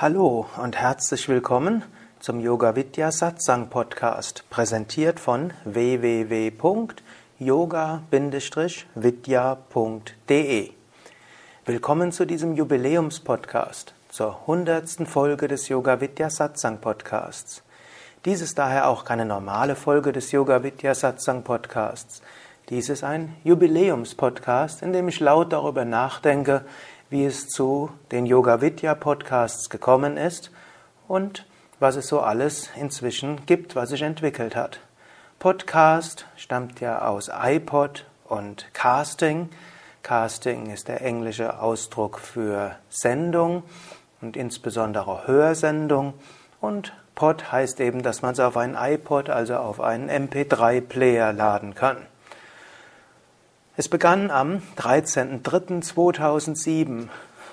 Hallo und herzlich willkommen zum Yoga Vidya Satsang Podcast, präsentiert von www.yoga-vidya.de. Willkommen zu diesem Jubiläumspodcast, zur hundertsten Folge des Yoga Vidya Satsang Podcasts. Dies ist daher auch keine normale Folge des Yoga Vidya Satsang Podcasts. Dies ist ein Jubiläumspodcast, in dem ich laut darüber nachdenke, wie es zu den Yoga Vidya Podcasts gekommen ist und was es so alles inzwischen gibt, was sich entwickelt hat. Podcast stammt ja aus iPod und Casting. Casting ist der englische Ausdruck für Sendung und insbesondere Hörsendung. Und Pod heißt eben, dass man es auf einen iPod, also auf einen MP3-Player laden kann. Es begann am 13.03.2007,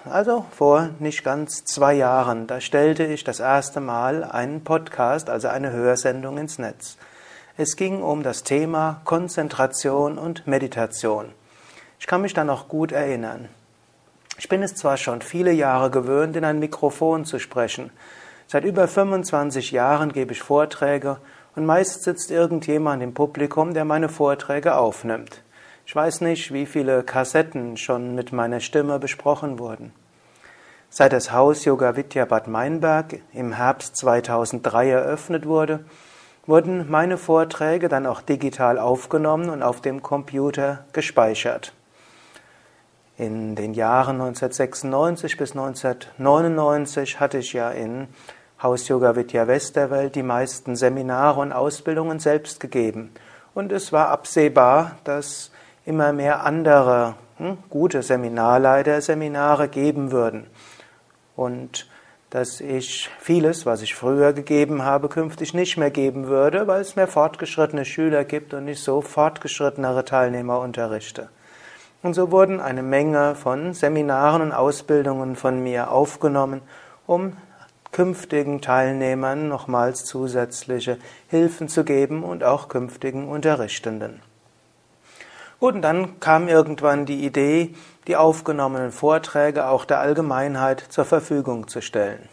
also vor nicht ganz zwei Jahren. Da stellte ich das erste Mal einen Podcast, also eine Hörsendung ins Netz. Es ging um das Thema Konzentration und Meditation. Ich kann mich da noch gut erinnern. Ich bin es zwar schon viele Jahre gewöhnt, in ein Mikrofon zu sprechen. Seit über 25 Jahren gebe ich Vorträge und meist sitzt irgendjemand im Publikum, der meine Vorträge aufnimmt. Ich weiß nicht, wie viele Kassetten schon mit meiner Stimme besprochen wurden. Seit das Haus Yoga Vidya Bad Meinberg im Herbst 2003 eröffnet wurde, wurden meine Vorträge dann auch digital aufgenommen und auf dem Computer gespeichert. In den Jahren 1996 bis 1999 hatte ich ja in Haus Yoga Vidya Westerwelt die meisten Seminare und Ausbildungen selbst gegeben. Und es war absehbar, dass immer mehr andere hm, gute Seminarleiter Seminare geben würden. Und dass ich vieles, was ich früher gegeben habe, künftig nicht mehr geben würde, weil es mehr fortgeschrittene Schüler gibt und nicht so fortgeschrittenere Teilnehmer unterrichte. Und so wurden eine Menge von Seminaren und Ausbildungen von mir aufgenommen, um künftigen Teilnehmern nochmals zusätzliche Hilfen zu geben und auch künftigen Unterrichtenden. Und dann kam irgendwann die Idee, die aufgenommenen Vorträge auch der Allgemeinheit zur Verfügung zu stellen.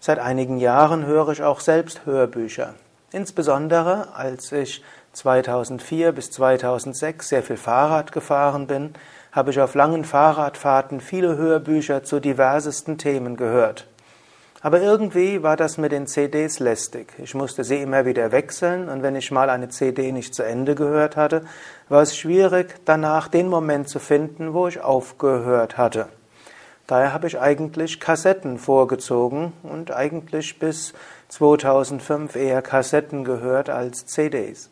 Seit einigen Jahren höre ich auch selbst Hörbücher. Insbesondere als ich 2004 bis 2006 sehr viel Fahrrad gefahren bin, habe ich auf langen Fahrradfahrten viele Hörbücher zu diversesten Themen gehört. Aber irgendwie war das mit den CDs lästig. Ich musste sie immer wieder wechseln und wenn ich mal eine CD nicht zu Ende gehört hatte, war es schwierig, danach den Moment zu finden, wo ich aufgehört hatte. Daher habe ich eigentlich Kassetten vorgezogen und eigentlich bis 2005 eher Kassetten gehört als CDs.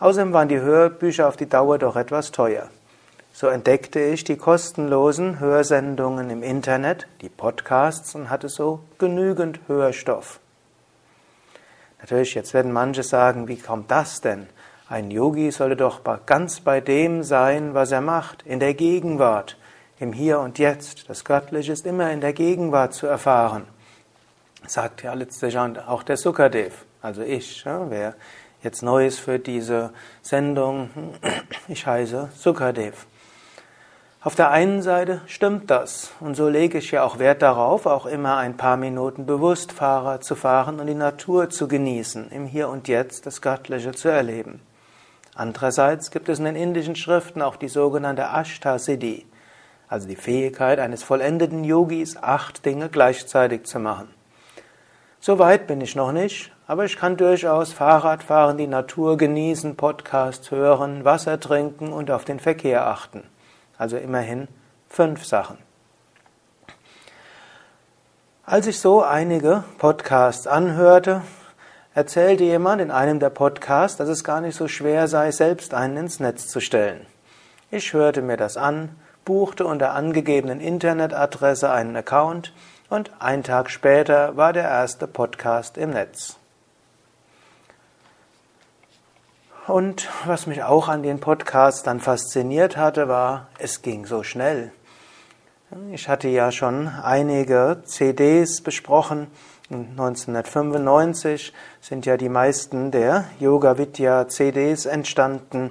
Außerdem waren die Hörbücher auf die Dauer doch etwas teuer. So entdeckte ich die kostenlosen Hörsendungen im Internet, die Podcasts und hatte so genügend Hörstoff. Natürlich, jetzt werden manche sagen, wie kommt das denn? Ein Yogi sollte doch ganz bei dem sein, was er macht, in der Gegenwart, im Hier und Jetzt. Das Göttliche ist immer in der Gegenwart zu erfahren. Sagt ja letztlich auch der Sukadev, also ich, ja, wer jetzt neu ist für diese Sendung, ich heiße Sukadev. Auf der einen Seite stimmt das und so lege ich ja auch Wert darauf, auch immer ein paar Minuten bewusst Fahrrad zu fahren und die Natur zu genießen, im Hier und Jetzt das Göttliche zu erleben. Andererseits gibt es in den indischen Schriften auch die sogenannte Ashtasiddhi, also die Fähigkeit eines vollendeten Yogis, acht Dinge gleichzeitig zu machen. So weit bin ich noch nicht, aber ich kann durchaus Fahrrad fahren, die Natur genießen, Podcast hören, Wasser trinken und auf den Verkehr achten. Also immerhin fünf Sachen. Als ich so einige Podcasts anhörte, erzählte jemand in einem der Podcasts, dass es gar nicht so schwer sei, selbst einen ins Netz zu stellen. Ich hörte mir das an, buchte unter angegebenen Internetadresse einen Account und ein Tag später war der erste Podcast im Netz. Und was mich auch an den Podcasts dann fasziniert hatte, war, es ging so schnell. Ich hatte ja schon einige CDs besprochen. 1995 sind ja die meisten der Yoga Vidya CDs entstanden.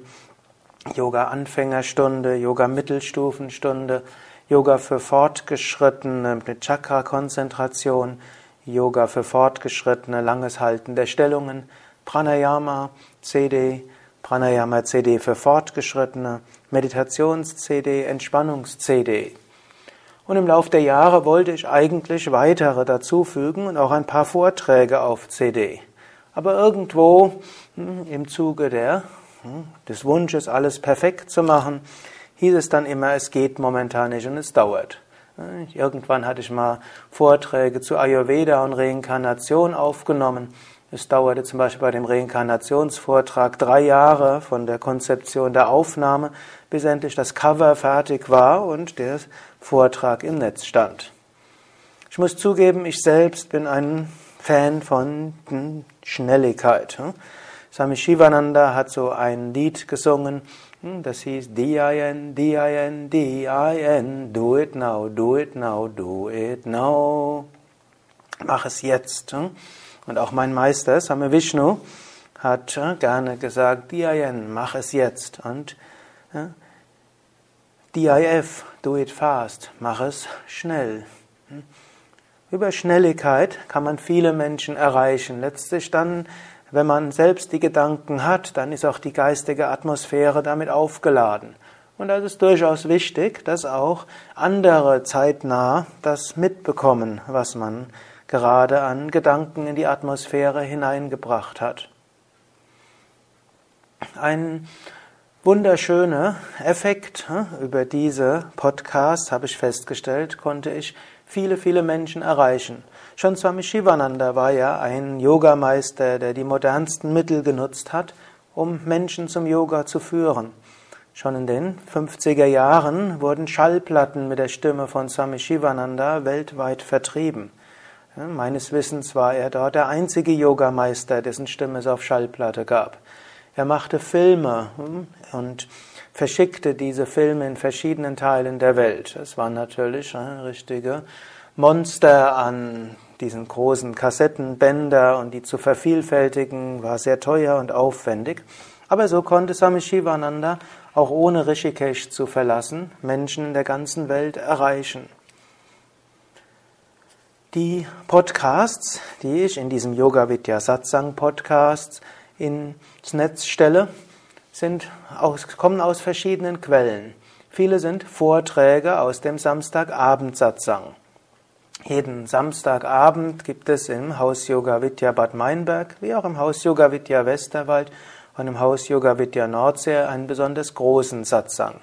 Yoga Anfängerstunde, Yoga Mittelstufenstunde, Yoga für Fortgeschrittene mit Chakra-Konzentration, Yoga für Fortgeschrittene, langes Halten der Stellungen, Pranayama, CD, Pranayama CD für Fortgeschrittene, Meditations-CD, Entspannungs-CD. Und im Laufe der Jahre wollte ich eigentlich weitere dazufügen und auch ein paar Vorträge auf CD. Aber irgendwo hm, im Zuge der, hm, des Wunsches, alles perfekt zu machen, hieß es dann immer, es geht momentan nicht und es dauert. Irgendwann hatte ich mal Vorträge zu Ayurveda und Reinkarnation aufgenommen. Es dauerte zum Beispiel bei dem Reinkarnationsvortrag drei Jahre von der Konzeption der Aufnahme, bis endlich das Cover fertig war und der Vortrag im Netz stand. Ich muss zugeben, ich selbst bin ein Fan von Schnelligkeit. Swami Shivananda hat so ein Lied gesungen, das hieß D-I-N, D-I-N, D-I-N, do it now, do it now, do it now. Mach es jetzt. Und auch mein Meister, Same Vishnu, hat äh, gerne gesagt, DIN, mach es jetzt. Und ja, DIF, do it fast, mach es schnell. Hm? Über Schnelligkeit kann man viele Menschen erreichen. Letztlich dann, wenn man selbst die Gedanken hat, dann ist auch die geistige Atmosphäre damit aufgeladen. Und das ist durchaus wichtig, dass auch andere zeitnah das mitbekommen, was man gerade an Gedanken in die Atmosphäre hineingebracht hat. Ein wunderschöner Effekt hm, über diese Podcasts, habe ich festgestellt, konnte ich viele, viele Menschen erreichen. Schon Swami Shivananda war ja ein Yogameister, der die modernsten Mittel genutzt hat, um Menschen zum Yoga zu führen. Schon in den 50er Jahren wurden Schallplatten mit der Stimme von Swami Shivananda weltweit vertrieben. Meines Wissens war er dort der einzige Yogameister, dessen Stimme es auf Schallplatte gab. Er machte Filme hm, und verschickte diese Filme in verschiedenen Teilen der Welt. Es waren natürlich richtige Monster an diesen großen Kassettenbänder und die zu vervielfältigen war sehr teuer und aufwendig. Aber so konnte Swami Shivananda auch ohne Rishikesh zu verlassen Menschen in der ganzen Welt erreichen. Die Podcasts, die ich in diesem Yoga Vidya Satsang Podcast ins Netz stelle, sind aus, kommen aus verschiedenen Quellen. Viele sind Vorträge aus dem Samstagabend Satsang. Jeden Samstagabend gibt es im Haus Yoga Vidya Bad Meinberg, wie auch im Haus Yoga Vidya Westerwald und im Haus Yoga Vidya Nordsee einen besonders großen Satsang.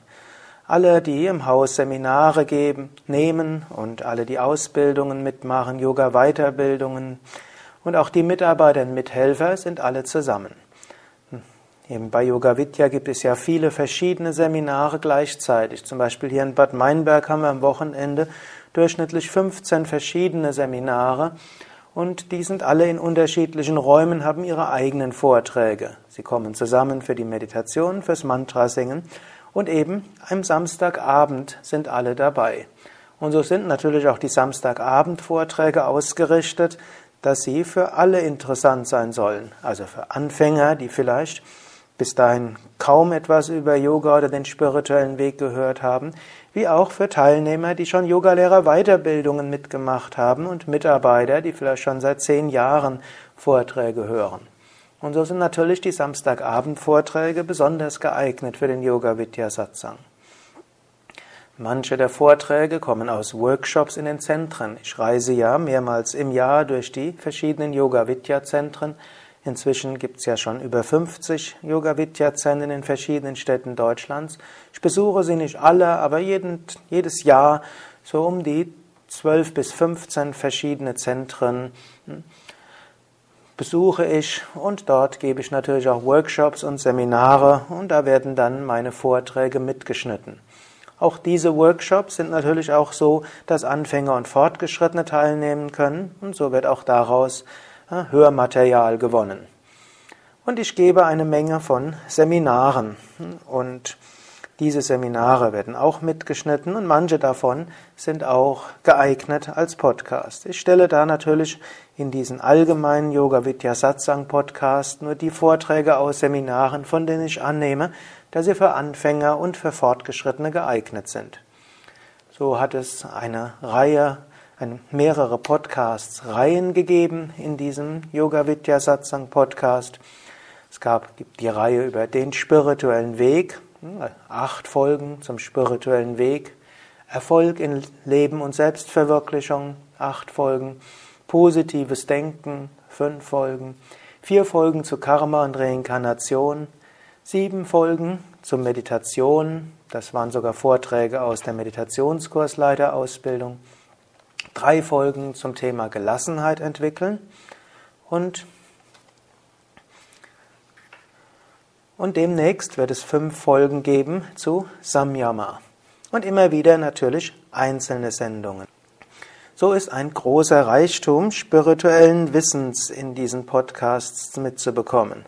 Alle, die im Haus Seminare geben, nehmen und alle, die Ausbildungen mitmachen, Yoga-Weiterbildungen und auch die Mitarbeiter und Mithelfer sind alle zusammen. Eben bei Yoga Vidya gibt es ja viele verschiedene Seminare gleichzeitig. Zum Beispiel hier in Bad Meinberg haben wir am Wochenende durchschnittlich 15 verschiedene Seminare und die sind alle in unterschiedlichen Räumen, haben ihre eigenen Vorträge. Sie kommen zusammen für die Meditation, fürs Mantra singen und eben am Samstagabend sind alle dabei. Und so sind natürlich auch die Samstagabend-Vorträge ausgerichtet, dass sie für alle interessant sein sollen. Also für Anfänger, die vielleicht bis dahin kaum etwas über Yoga oder den spirituellen Weg gehört haben, wie auch für Teilnehmer, die schon Yogalehrer Weiterbildungen mitgemacht haben und Mitarbeiter, die vielleicht schon seit zehn Jahren Vorträge hören. Und so sind natürlich die Samstagabend-Vorträge besonders geeignet für den Yoga Vidya Satsang. Manche der Vorträge kommen aus Workshops in den Zentren. Ich reise ja mehrmals im Jahr durch die verschiedenen Yoga Vidya Zentren. Inzwischen gibt es ja schon über 50 Yoga Vidya Zentren in verschiedenen Städten Deutschlands. Ich besuche sie nicht alle, aber jeden, jedes Jahr so um die 12 bis 15 verschiedene Zentren besuche ich und dort gebe ich natürlich auch Workshops und Seminare und da werden dann meine Vorträge mitgeschnitten. Auch diese Workshops sind natürlich auch so, dass Anfänger und Fortgeschrittene teilnehmen können und so wird auch daraus Hörmaterial gewonnen. Und ich gebe eine Menge von Seminaren und diese Seminare werden auch mitgeschnitten und manche davon sind auch geeignet als Podcast. Ich stelle da natürlich in diesen allgemeinen Yoga Vidya Satsang Podcast nur die Vorträge aus Seminaren, von denen ich annehme, dass sie für Anfänger und für Fortgeschrittene geeignet sind. So hat es eine Reihe, mehrere Podcasts, Reihen gegeben in diesem Yoga Vidya Satsang Podcast. Es gab die Reihe über den spirituellen Weg, acht Folgen zum spirituellen Weg, Erfolg in Leben und Selbstverwirklichung, acht Folgen, positives Denken, fünf Folgen, vier Folgen zu Karma und Reinkarnation, sieben Folgen zur Meditation, das waren sogar Vorträge aus der Meditationskursleiterausbildung, drei Folgen zum Thema Gelassenheit entwickeln. Und Und demnächst wird es fünf Folgen geben zu Samyama. Und immer wieder natürlich einzelne Sendungen. So ist ein großer Reichtum spirituellen Wissens in diesen Podcasts mitzubekommen.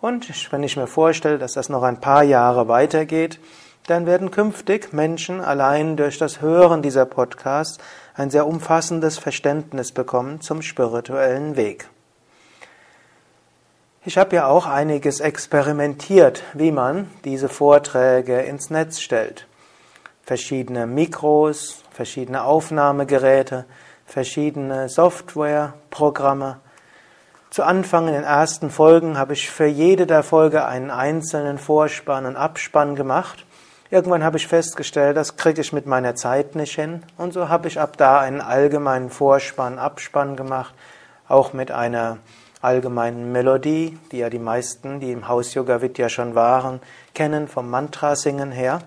Und wenn ich mir vorstelle, dass das noch ein paar Jahre weitergeht, dann werden künftig Menschen allein durch das Hören dieser Podcasts ein sehr umfassendes Verständnis bekommen zum spirituellen Weg. Ich habe ja auch einiges experimentiert, wie man diese Vorträge ins Netz stellt. Verschiedene Mikros, verschiedene Aufnahmegeräte, verschiedene Softwareprogramme. Zu Anfang in den ersten Folgen habe ich für jede der Folge einen einzelnen Vorspann und Abspann gemacht. Irgendwann habe ich festgestellt, das kriege ich mit meiner Zeit nicht hin. Und so habe ich ab da einen allgemeinen Vorspann, Abspann gemacht, auch mit einer allgemeinen Melodie, die ja die meisten, die im Haus Yoga Vidya schon waren, kennen vom Mantra-Singen her.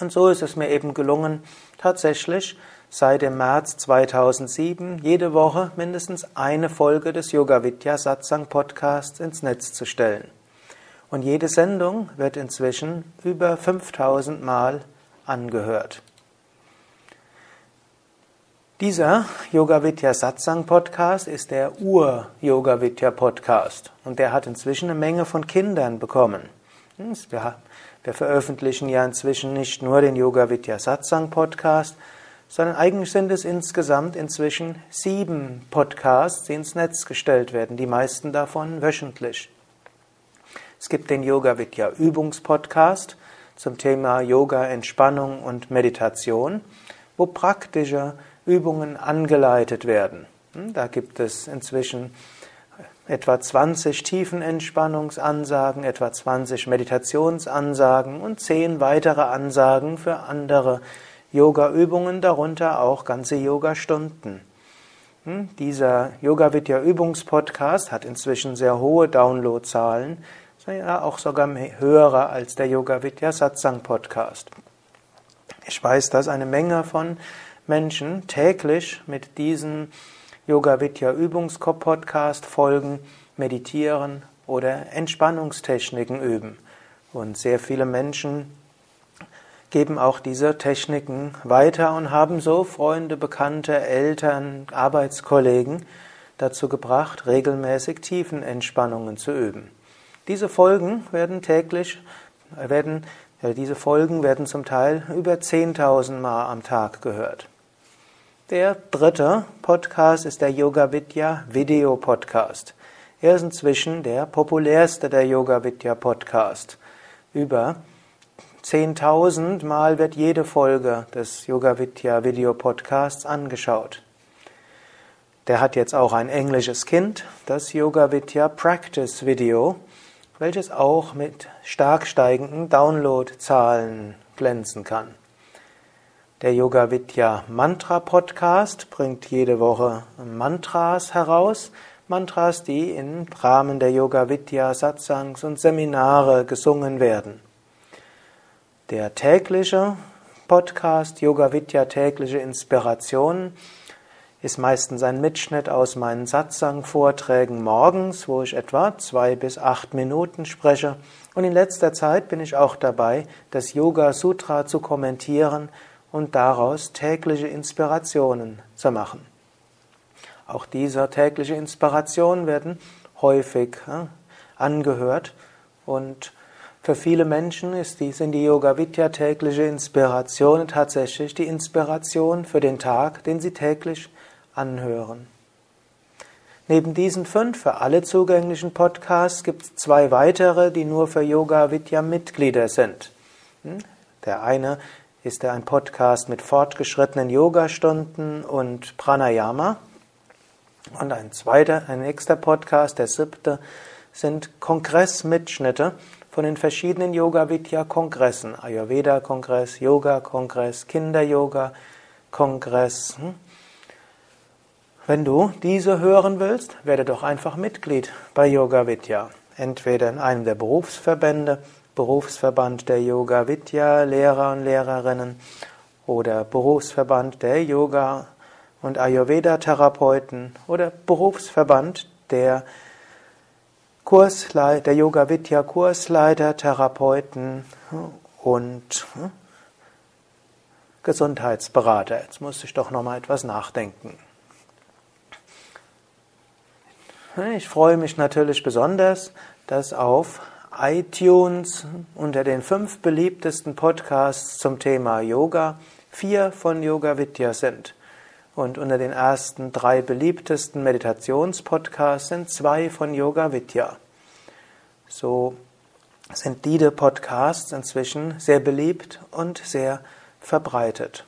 Und so ist es mir eben gelungen, tatsächlich seit dem März 2007 jede Woche mindestens eine Folge des Yoga Vidya Satsang Podcasts ins Netz zu stellen. Und jede Sendung wird inzwischen über 5000 Mal angehört. Dieser Yoga Vidya Satsang Podcast ist der Ur Yoga Vidya Podcast und der hat inzwischen eine Menge von Kindern bekommen. Hm, wir, wir veröffentlichen ja inzwischen nicht nur den Yoga Vidya Satsang Podcast, sondern eigentlich sind es insgesamt inzwischen sieben Podcasts, die ins Netz gestellt werden, die meisten davon wöchentlich. Es gibt den Yoga Vidya Übungspodcast zum Thema Yoga, Entspannung und Meditation, wo praktische Übungen angeleitet werden. Hm, da gibt es inzwischen etwa 20 Tiefenentspannungsansagen, etwa 20 Meditationsansagen und 10 weitere Ansagen für andere Yoga-Übungen, darunter auch ganze Yoga-Stunden. Hm, dieser Yoga Vidya Übungspodcast hat inzwischen sehr hohe Downloadzahlen, ja auch sogar höhere als der Yoga Vidya Satsang Podcast. Ich weiß, dass eine Menge von Menschen täglich mit diesen Yoga Vidya Übungspodcast folgen, meditieren oder Entspannungstechniken üben. Und sehr viele Menschen geben auch diese Techniken weiter und haben so Freunde, Bekannte, Eltern, Arbeitskollegen dazu gebracht, regelmäßig Tiefenentspannungen zu üben. Diese Folgen werden täglich, werden, diese Folgen werden zum Teil über 10.000 Mal am Tag gehört. Der dritte Podcast ist der Yoga Vidya Video Podcast. Er ist inzwischen der populärste der Yoga Vidya Podcast. Über 10.000 Mal wird jede Folge des Yoga Vidya Video Podcasts angeschaut. Der hat jetzt auch ein englisches Kind, das Yoga Vidya Practice Video, welches auch mit stark steigenden Downloadzahlen glänzen kann. Der Yoga Vidya Mantra Podcast bringt jede Woche Mantras heraus. Mantras, die im Rahmen der Yoga Vidya Satsangs und Seminare gesungen werden. Der tägliche Podcast Yoga Vidya tägliche Inspiration ist meistens ein Mitschnitt aus meinen Satsang-Vorträgen morgens, wo ich etwa zwei bis acht Minuten spreche. Und in letzter Zeit bin ich auch dabei, das Yoga Sutra zu kommentieren und daraus tägliche Inspirationen zu machen. Auch diese tägliche Inspirationen werden häufig angehört und für viele Menschen ist die, sind die Yoga Vidya tägliche Inspiration tatsächlich die Inspiration für den Tag, den sie täglich anhören. Neben diesen fünf für alle zugänglichen Podcasts gibt es zwei weitere, die nur für Yoga Vidya Mitglieder sind. Hm? Der eine ist er ein Podcast mit fortgeschrittenen Yogastunden und Pranayama. Und ein zweiter, ein nächster Podcast, der siebte, sind Kongressmitschnitte von den verschiedenen Yoga-Vidya-Kongressen. Ayurveda-Kongress, Yoga-Kongress, Kinder-Yoga-Kongress. Hm? Wenn du diese hören willst, werde doch einfach Mitglied bei Yoga Vidya. Entweder in einem der Berufsverbände, Berufsverband der Yoga Vidya Lehrer und Lehrerinnen oder Berufsverband der Yoga und Ayurveda Therapeuten oder Berufsverband der Kursleiter, der Yoga Vidya Kursleiter, Therapeuten und hm, Gesundheitsberater. Jetzt muss ich doch noch mal etwas nachdenken. Ich freue mich natürlich besonders, dass auf iTunes unter den fünf beliebtesten Podcasts zum Thema Yoga vier von Yoga Vidya sind. Und unter den ersten drei beliebtesten Meditationspodcasts sind zwei von Yoga Vidya. So sind diese Podcasts inzwischen sehr beliebt und sehr verbreitet.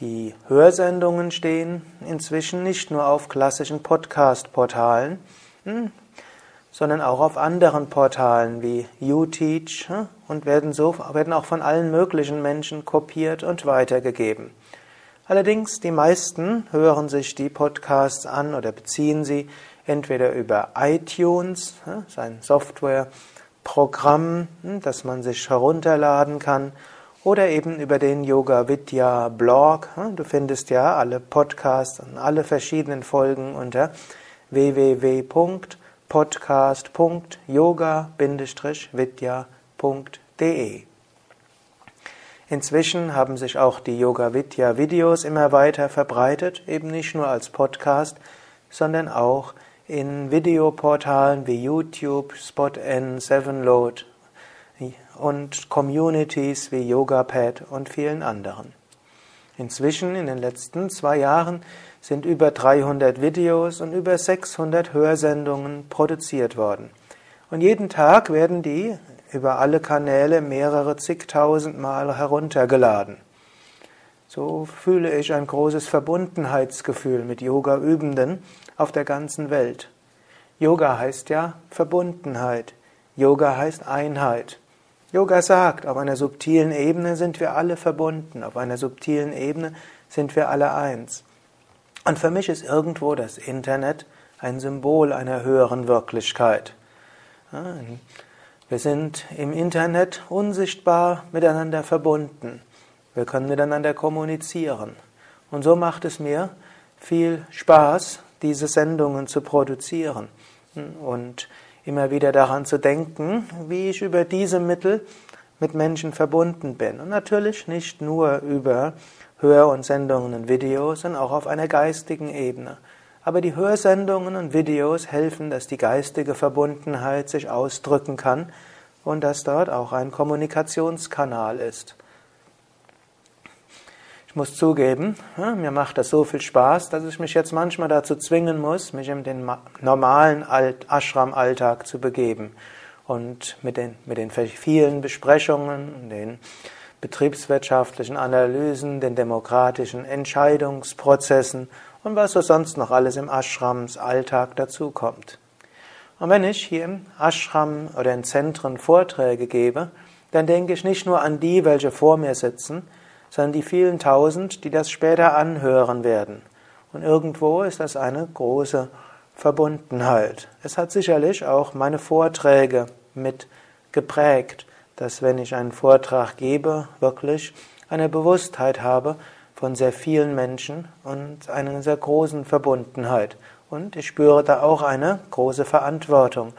Die Hörsendungen stehen inzwischen nicht nur auf klassischen Podcast-Portalen, hm, sondern auch auf anderen Portalen wie UTeach hm, und werden, so, werden auch von allen möglichen Menschen kopiert und weitergegeben. Allerdings, die meisten hören sich die Podcasts an oder beziehen sie entweder über iTunes, hm, sein Softwareprogramm, das man sich herunterladen kann, oder eben über den Yoga Vidya Blog. Du findest ja alle Podcasts und alle verschiedenen Folgen unter www.podcast.yoga-vidya.de. Inzwischen haben sich auch die Yoga Vidya Videos immer weiter verbreitet, eben nicht nur als Podcast, sondern auch in Videoportalen wie YouTube, SpotN, Sevenload und Communities wie YogaPad und vielen anderen. Inzwischen, in den letzten zwei Jahren, sind über 300 Videos und über 600 Hörsendungen produziert worden. Und jeden Tag werden die über alle Kanäle mehrere zigtausend Mal heruntergeladen. So fühle ich ein großes Verbundenheitsgefühl mit Yoga-Übenden auf der ganzen Welt. Yoga heißt ja Verbundenheit. Yoga heißt Einheit. Yoga sagt, auf einer subtilen Ebene sind wir alle verbunden, auf einer subtilen Ebene sind wir alle eins. Und für mich ist irgendwo das Internet ein Symbol einer höheren Wirklichkeit. Wir sind im Internet unsichtbar miteinander verbunden. Wir können miteinander kommunizieren. Und so macht es mir viel Spaß, diese Sendungen zu produzieren. Und immer wieder daran zu denken, wie ich über diese Mittel mit Menschen verbunden bin. Und natürlich nicht nur über Hör- und Sendungen und Videos, sondern auch auf einer geistigen Ebene. Aber die Hörsendungen und Videos helfen, dass die geistige Verbundenheit sich ausdrücken kann und dass dort auch ein Kommunikationskanal ist. Ich muss zugeben, mir macht das so viel Spaß, dass ich mich jetzt manchmal dazu zwingen muss, mich in den normalen Ashram-Alltag zu begeben und mit den, mit den vielen Besprechungen, den betriebswirtschaftlichen Analysen, den demokratischen Entscheidungsprozessen und was so sonst noch alles im Ashrams Alltag dazukommt. Und wenn ich hier im Ashram oder in Zentren Vorträge gebe, dann denke ich nicht nur an die, welche vor mir sitzen, sondern die vielen tausend, die das später anhören werden. Und irgendwo ist das eine große Verbundenheit. Es hat sicherlich auch meine Vorträge mit geprägt, dass wenn ich einen Vortrag gebe, wirklich eine Bewusstheit habe von sehr vielen Menschen und einer sehr großen Verbundenheit. Und ich spüre da auch eine große Verantwortung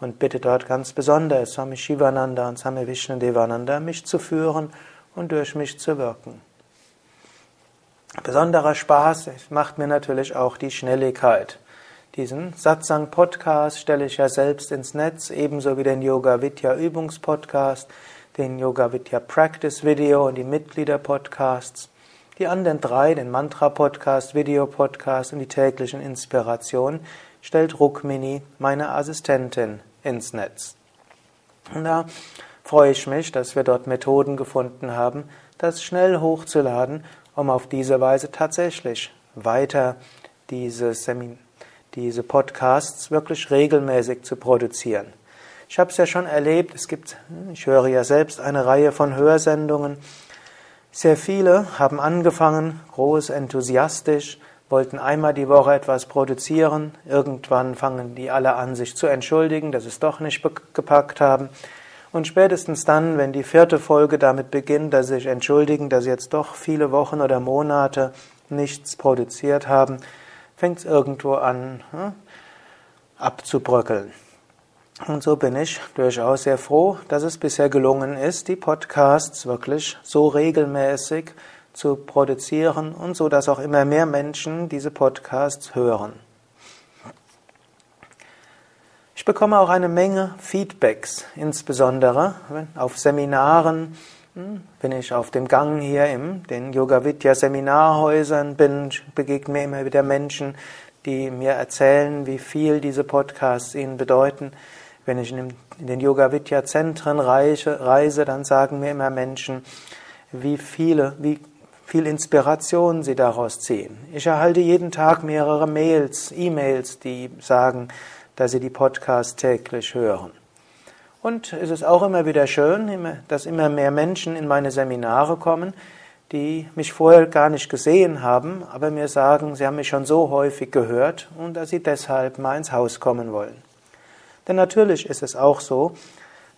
und bitte dort ganz besonders Swami Shivananda und Swami Vishnudevananda mich zu führen und durch mich zu wirken. Besonderer Spaß macht mir natürlich auch die Schnelligkeit. Diesen Satsang-Podcast stelle ich ja selbst ins Netz, ebenso wie den Yoga Vidya Übungspodcast, den Yoga Vidya Practice Video und die Mitglieder-Podcasts. Die anderen drei, den Mantra-Podcast, Video-Podcast und die täglichen Inspirationen, stellt Rukmini, meine Assistentin, ins Netz. Und da freue ich mich, dass wir dort Methoden gefunden haben, das schnell hochzuladen, um auf diese Weise tatsächlich weiter diese, Semin diese Podcasts wirklich regelmäßig zu produzieren. Ich habe es ja schon erlebt, es gibt, ich höre ja selbst eine Reihe von Hörsendungen. Sehr viele haben angefangen, groß enthusiastisch, wollten einmal die Woche etwas produzieren. Irgendwann fangen die alle an, sich zu entschuldigen, dass sie es doch nicht gepackt haben. Und spätestens dann, wenn die vierte Folge damit beginnt, dass sie sich entschuldigen, dass sie jetzt doch viele Wochen oder Monate nichts produziert haben, fängt es irgendwo an hm, abzubröckeln. Und so bin ich durchaus sehr froh, dass es bisher gelungen ist, die Podcasts wirklich so regelmäßig zu produzieren und so, dass auch immer mehr Menschen diese Podcasts hören. Ich bekomme auch eine Menge Feedbacks, insbesondere auf Seminaren, wenn ich auf dem Gang hier in den Yoga Vidya Seminarhäusern bin, begegnen mir immer wieder Menschen, die mir erzählen, wie viel diese Podcasts ihnen bedeuten. Wenn ich in den Yoga Vidya Zentren reise, dann sagen mir immer Menschen, wie viele, wie viel Inspiration sie daraus ziehen. Ich erhalte jeden Tag mehrere Mails, E-Mails, die sagen, dass sie die Podcasts täglich hören. Und es ist auch immer wieder schön, dass immer mehr Menschen in meine Seminare kommen, die mich vorher gar nicht gesehen haben, aber mir sagen, sie haben mich schon so häufig gehört und dass sie deshalb mal ins Haus kommen wollen. Denn natürlich ist es auch so,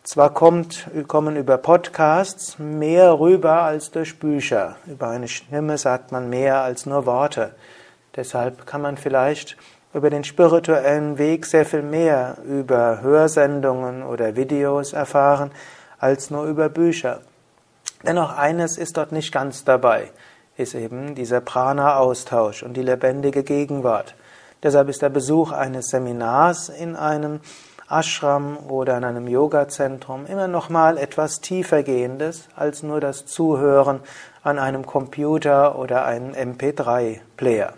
zwar kommt, kommen über Podcasts mehr rüber als durch Bücher. Über eine Stimme sagt man mehr als nur Worte. Deshalb kann man vielleicht über den spirituellen Weg sehr viel mehr über Hörsendungen oder Videos erfahren als nur über Bücher. Dennoch eines ist dort nicht ganz dabei, ist eben dieser Prana-Austausch und die lebendige Gegenwart. Deshalb ist der Besuch eines Seminars in einem Ashram oder in einem Yoga-Zentrum immer noch mal etwas tiefer gehendes als nur das Zuhören an einem Computer oder einem MP3-Player.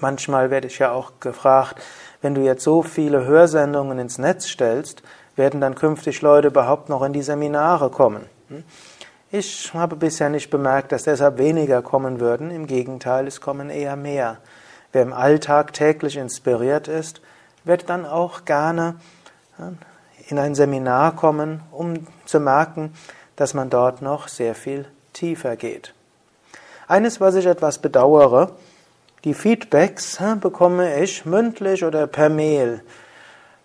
Manchmal werde ich ja auch gefragt, wenn du jetzt so viele Hörsendungen ins Netz stellst, werden dann künftig Leute überhaupt noch in die Seminare kommen? Hm? Ich habe bisher nicht bemerkt, dass deshalb weniger kommen würden. Im Gegenteil, es kommen eher mehr. Wer im Alltag täglich inspiriert ist, wird dann auch gerne in ein Seminar kommen, um zu merken, dass man dort noch sehr viel tiefer geht. Eines, was ich etwas bedauere, die Feedbacks bekomme ich mündlich oder per Mail.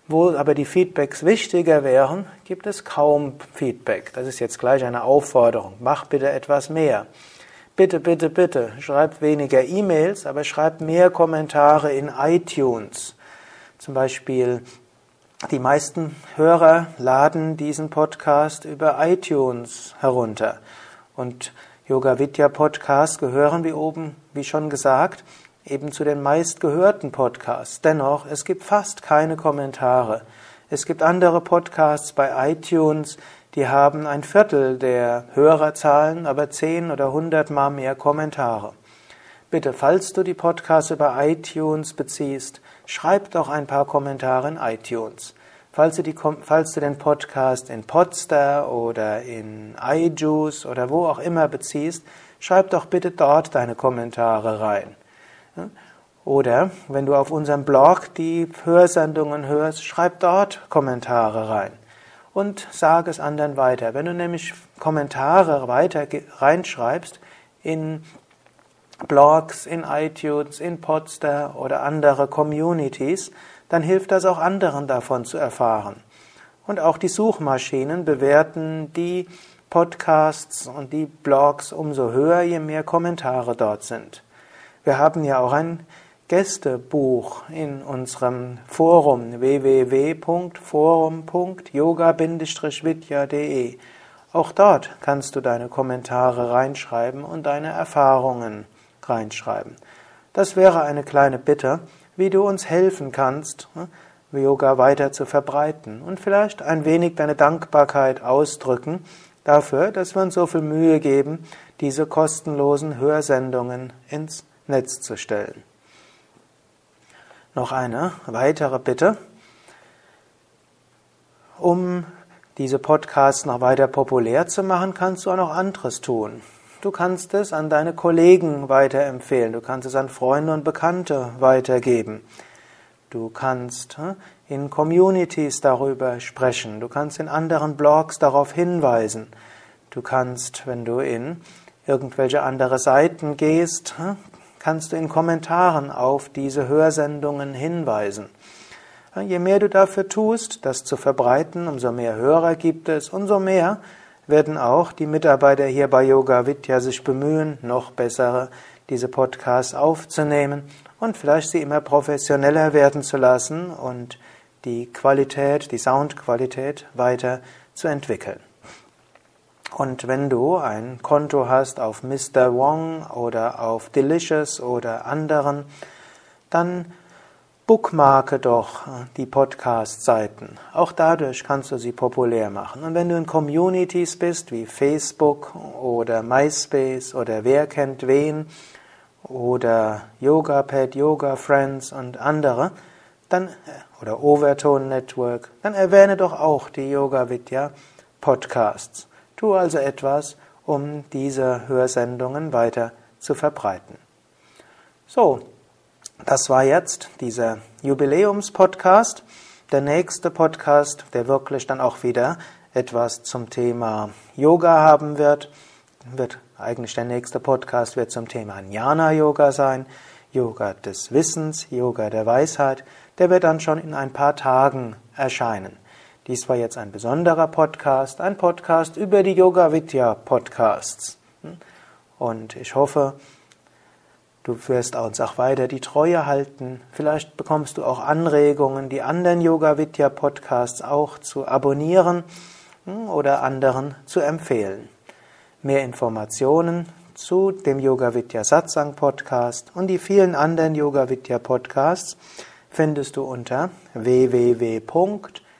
Wo aber die Feedbacks wichtiger wären, gibt es kaum Feedback. Das ist jetzt gleich eine Aufforderung. Mach bitte etwas mehr. Bitte, bitte, bitte, schreib weniger E-Mails, aber schreib mehr Kommentare in iTunes. Zum Beispiel, die meisten Hörer laden diesen Podcast über iTunes herunter. Und Yoga Vidya Podcasts gehören, wie oben, wie schon gesagt, eben zu den meistgehörten Podcasts. Dennoch, es gibt fast keine Kommentare. Es gibt andere Podcasts bei iTunes, die haben ein Viertel der Hörerzahlen, aber zehn oder hundertmal mehr Kommentare. Bitte, falls du die Podcasts über iTunes beziehst, schreib doch ein paar Kommentare in iTunes. Falls du, die, falls du den Podcast in Podster oder in iJuice oder wo auch immer beziehst, schreib doch bitte dort deine Kommentare rein. Oder wenn du auf unserem Blog die Hörsendungen hörst, schreib dort Kommentare rein und sag es anderen weiter. Wenn du nämlich Kommentare weiter reinschreibst in Blogs, in iTunes, in Podster oder andere Communities, dann hilft das auch anderen davon zu erfahren. Und auch die Suchmaschinen bewerten die Podcasts und die Blogs umso höher, je mehr Kommentare dort sind. Wir haben ja auch ein Gästebuch in unserem Forum www.forum.yoga-vidya.de. Auch dort kannst du deine Kommentare reinschreiben und deine Erfahrungen reinschreiben. Das wäre eine kleine Bitte, wie du uns helfen kannst, ne, Yoga weiter zu verbreiten und vielleicht ein wenig deine Dankbarkeit ausdrücken dafür, dass wir uns so viel Mühe geben, diese kostenlosen Hörsendungen ins Netz zu stellen. Noch eine weitere Bitte. Um diese Podcasts noch weiter populär zu machen, kannst du auch noch anderes tun. Du kannst es an deine Kollegen weiterempfehlen, du kannst es an Freunde und Bekannte weitergeben. Du kannst hm, in Communities darüber sprechen, du kannst in anderen Blogs darauf hinweisen. Du kannst, wenn du in irgendwelche andere Seiten gehst, hm, kannst du in Kommentaren auf diese Hörsendungen hinweisen. Je mehr du dafür tust, das zu verbreiten, umso mehr Hörer gibt es, umso mehr werden auch die Mitarbeiter hier bei Yoga Vidya sich bemühen, noch bessere diese Podcasts aufzunehmen und vielleicht sie immer professioneller werden zu lassen und die Qualität, die Soundqualität weiter zu entwickeln. Und wenn du ein Konto hast auf Mr. Wong oder auf Delicious oder anderen, dann bookmarke doch die Podcast-Seiten. Auch dadurch kannst du sie populär machen. Und wenn du in Communities bist, wie Facebook oder MySpace oder Wer kennt wen oder YogaPad, Yoga Friends und andere, dann, oder Overtone Network, dann erwähne doch auch die Yoga Vidya Podcasts. Tu also etwas, um diese Hörsendungen weiter zu verbreiten. So, das war jetzt dieser Jubiläumspodcast. Der nächste Podcast, der wirklich dann auch wieder etwas zum Thema Yoga haben wird, wird eigentlich der nächste Podcast wird zum Thema Jnana Yoga sein, Yoga des Wissens, Yoga der Weisheit. Der wird dann schon in ein paar Tagen erscheinen. Dies war jetzt ein besonderer Podcast, ein Podcast über die Yoga Vidya Podcasts. Und ich hoffe, du wirst uns auch weiter die Treue halten. Vielleicht bekommst du auch Anregungen, die anderen Yoga Vidya Podcasts auch zu abonnieren hm, oder anderen zu empfehlen. Mehr Informationen zu dem Yoga Vidya Satsang Podcast und die vielen anderen Yoga Vidya Podcasts findest du unter www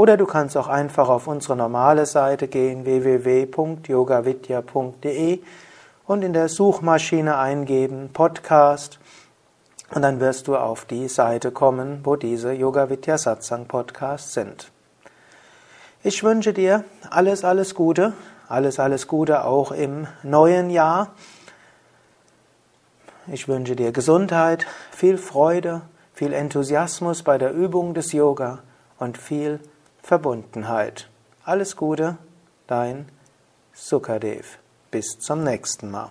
Oder du kannst auch einfach auf unsere normale Seite gehen, www.yogavidya.de und in der Suchmaschine eingeben Podcast und dann wirst du auf die Seite kommen, wo diese Yoga Vidya Satsang Podcasts sind. Ich wünsche dir alles, alles Gute, alles, alles Gute auch im neuen Jahr. Ich wünsche dir Gesundheit, viel Freude, viel Enthusiasmus bei der Übung des Yoga und viel Verbundenheit. Alles Gute, dein Sukadev. Bis zum nächsten Mal.